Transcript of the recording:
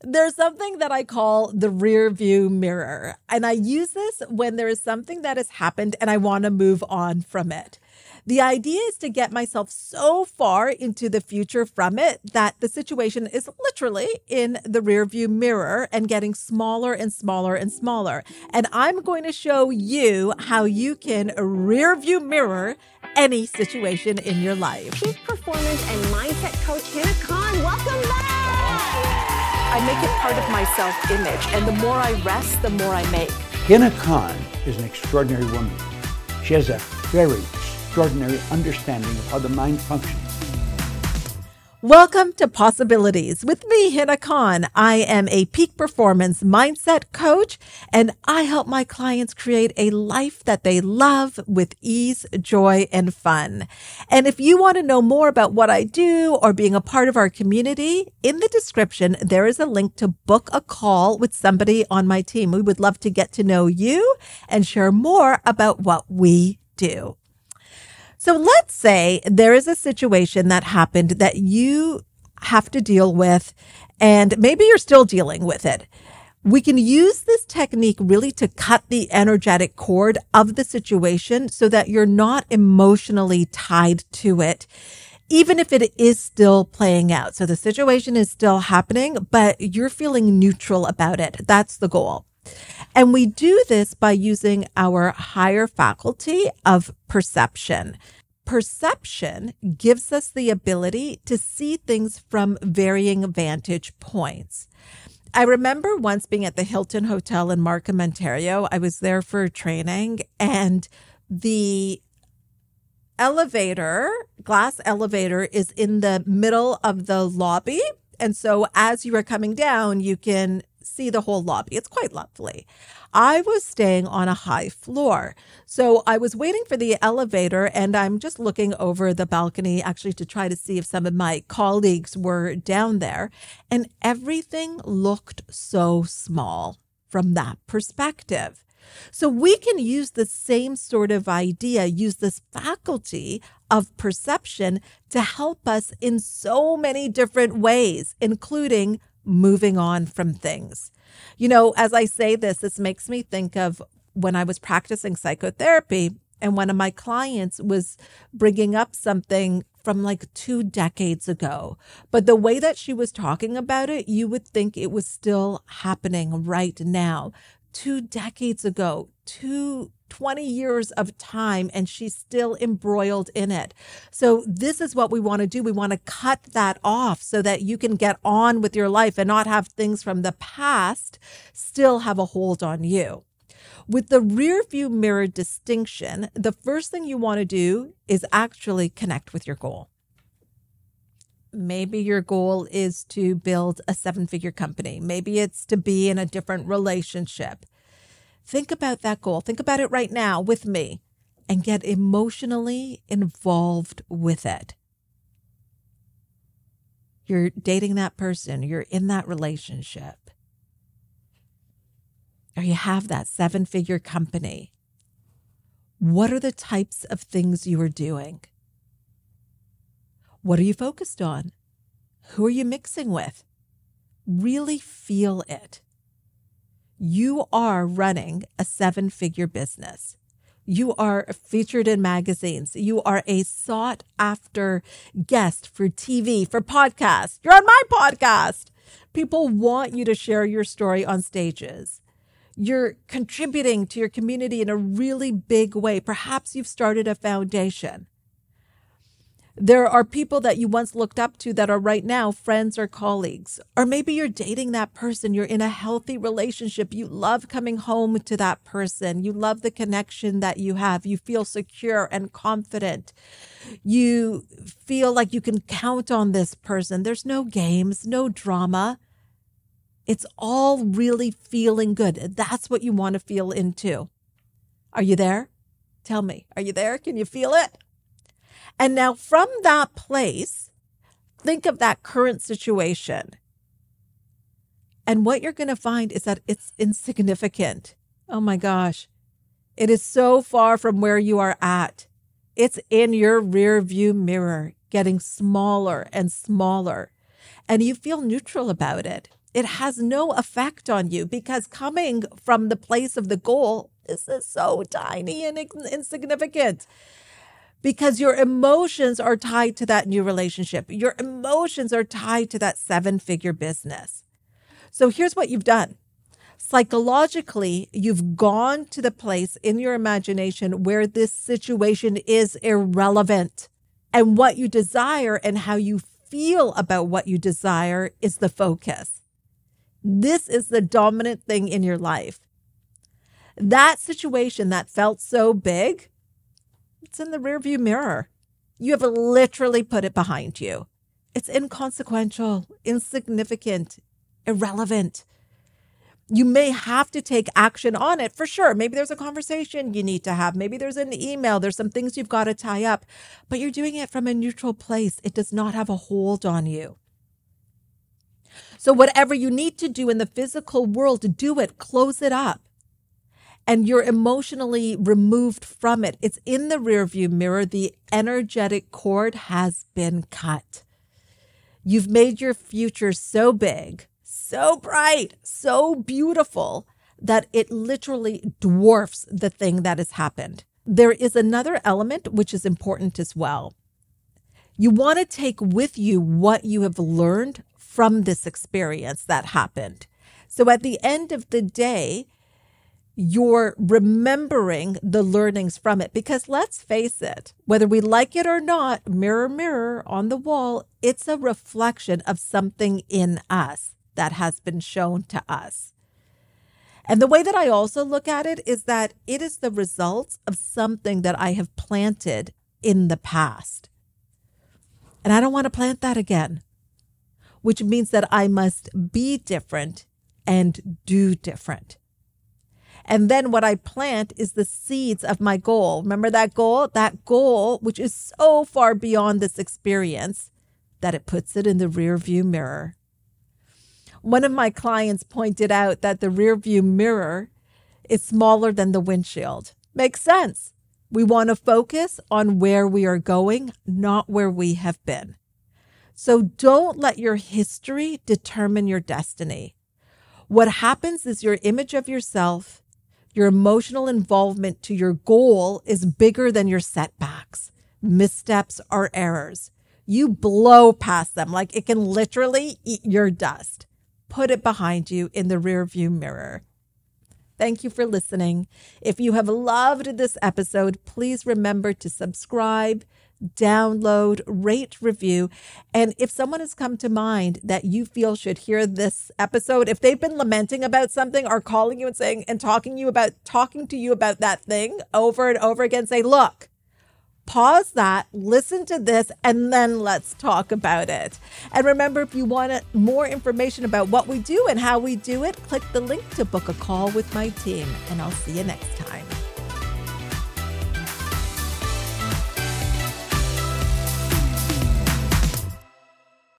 There's something that I call the rear view mirror, and I use this when there is something that has happened and I want to move on from it. The idea is to get myself so far into the future from it that the situation is literally in the rear view mirror and getting smaller and smaller and smaller. And I'm going to show you how you can rear view mirror any situation in your life. Performance and mindset coach Hina. I make it part of my self image, and the more I rest, the more I make. Hina Khan is an extraordinary woman. She has a very extraordinary understanding of how the mind functions. Welcome to Possibilities with me, Hina Khan. I am a peak performance mindset coach and I help my clients create a life that they love with ease, joy, and fun. And if you want to know more about what I do or being a part of our community, in the description, there is a link to book a call with somebody on my team. We would love to get to know you and share more about what we do. So let's say there is a situation that happened that you have to deal with, and maybe you're still dealing with it. We can use this technique really to cut the energetic cord of the situation so that you're not emotionally tied to it, even if it is still playing out. So the situation is still happening, but you're feeling neutral about it. That's the goal. And we do this by using our higher faculty of perception. Perception gives us the ability to see things from varying vantage points. I remember once being at the Hilton Hotel in Markham, Ontario. I was there for training and the elevator, glass elevator is in the middle of the lobby. And so as you are coming down, you can see the whole lobby. It's quite lovely. I was staying on a high floor. So I was waiting for the elevator and I'm just looking over the balcony actually to try to see if some of my colleagues were down there. And everything looked so small from that perspective. So we can use the same sort of idea, use this faculty of perception to help us in so many different ways, including moving on from things. You know, as I say this, this makes me think of when I was practicing psychotherapy and one of my clients was bringing up something from like two decades ago. But the way that she was talking about it, you would think it was still happening right now. Two decades ago, two 20 years of time and she's still embroiled in it. So this is what we want to do. We want to cut that off so that you can get on with your life and not have things from the past still have a hold on you. With the rear view mirror distinction, the first thing you want to do is actually connect with your goal. Maybe your goal is to build a seven figure company. Maybe it's to be in a different relationship. Think about that goal. Think about it right now with me and get emotionally involved with it. You're dating that person, you're in that relationship, or you have that seven figure company. What are the types of things you are doing? What are you focused on? Who are you mixing with? Really feel it you are running a seven figure business. You are featured in magazines. You are a sought after guest for TV, for podcasts. You're on my podcast. People want you to share your story on stages. You're contributing to your community in a really big way. Perhaps you've started a foundation. There are people that you once looked up to that are right now friends or colleagues. Or maybe you're dating that person. You're in a healthy relationship. You love coming home to that person. You love the connection that you have. You feel secure and confident. You feel like you can count on this person. There's no games, no drama. It's all really feeling good. That's what you want to feel into. Are you there? Tell me, are you there? Can you feel it? And now from that place, think of that current situation. And what you're going to find is that it's insignificant. Oh my gosh. It is so far from where you are at. It's in your rear view mirror, getting smaller and smaller. And you feel neutral about it. It has no effect on you because coming from the place of the goal, this is so tiny and insignificant because your emotions are tied to that new relationship. Your emotions are tied to that seven figure business. So here's what you've done. Psychologically, you've gone to the place in your imagination where this situation is irrelevant. And what you desire and how you feel about what you desire is the focus. This is the dominant thing in your life. That situation that felt so big, it's in the rearview mirror. You have literally put it behind you. It's inconsequential, insignificant, irrelevant. You may have to take action on it for sure. Maybe there's a conversation you need to have. Maybe there's an email. There's some things you've got to tie up, but you're doing it from a neutral place. It does not have a hold on you. So, whatever you need to do in the physical world, do it, close it up and you're emotionally removed from it. It's in the rearview mirror. The energetic cord has been cut. You've made your future so big, so bright, so beautiful that it literally dwarfs the thing that has happened. There is another element which is important as well. You want to take with you what you have learned from this experience that happened. So at the end of the day, you're remembering the learnings from it. Because let's face it, whether we like it or not, mirror, mirror on the wall, it's a reflection of something in us that has been shown to us. And the way that I also look at it is that it is the results of something that I have planted in the past. And I don't want to plant that again, which means that I must be different and do different. And then what I plant is the seeds of my goal. Remember that goal? That goal, which is so far beyond this experience that it puts it in the rear view mirror. One of my clients pointed out that the rear view mirror is smaller than the windshield. Makes sense. We want to focus on where we are going, not where we have been. So don't let your history determine your destiny. What happens is your image of yourself your emotional involvement to your goal is bigger than your setbacks, missteps, or errors. You blow past them like it can literally eat your dust. Put it behind you in the rearview mirror. Thank you for listening. If you have loved this episode, please remember to subscribe download, rate, review. And if someone has come to mind that you feel should hear this episode, if they've been lamenting about something or calling you and saying and talking you about talking to you about that thing over and over again, say, look, pause that, listen to this, and then let's talk about it. And remember, if you want more information about what we do and how we do it, click the link to book a call with my team. And I'll see you next time.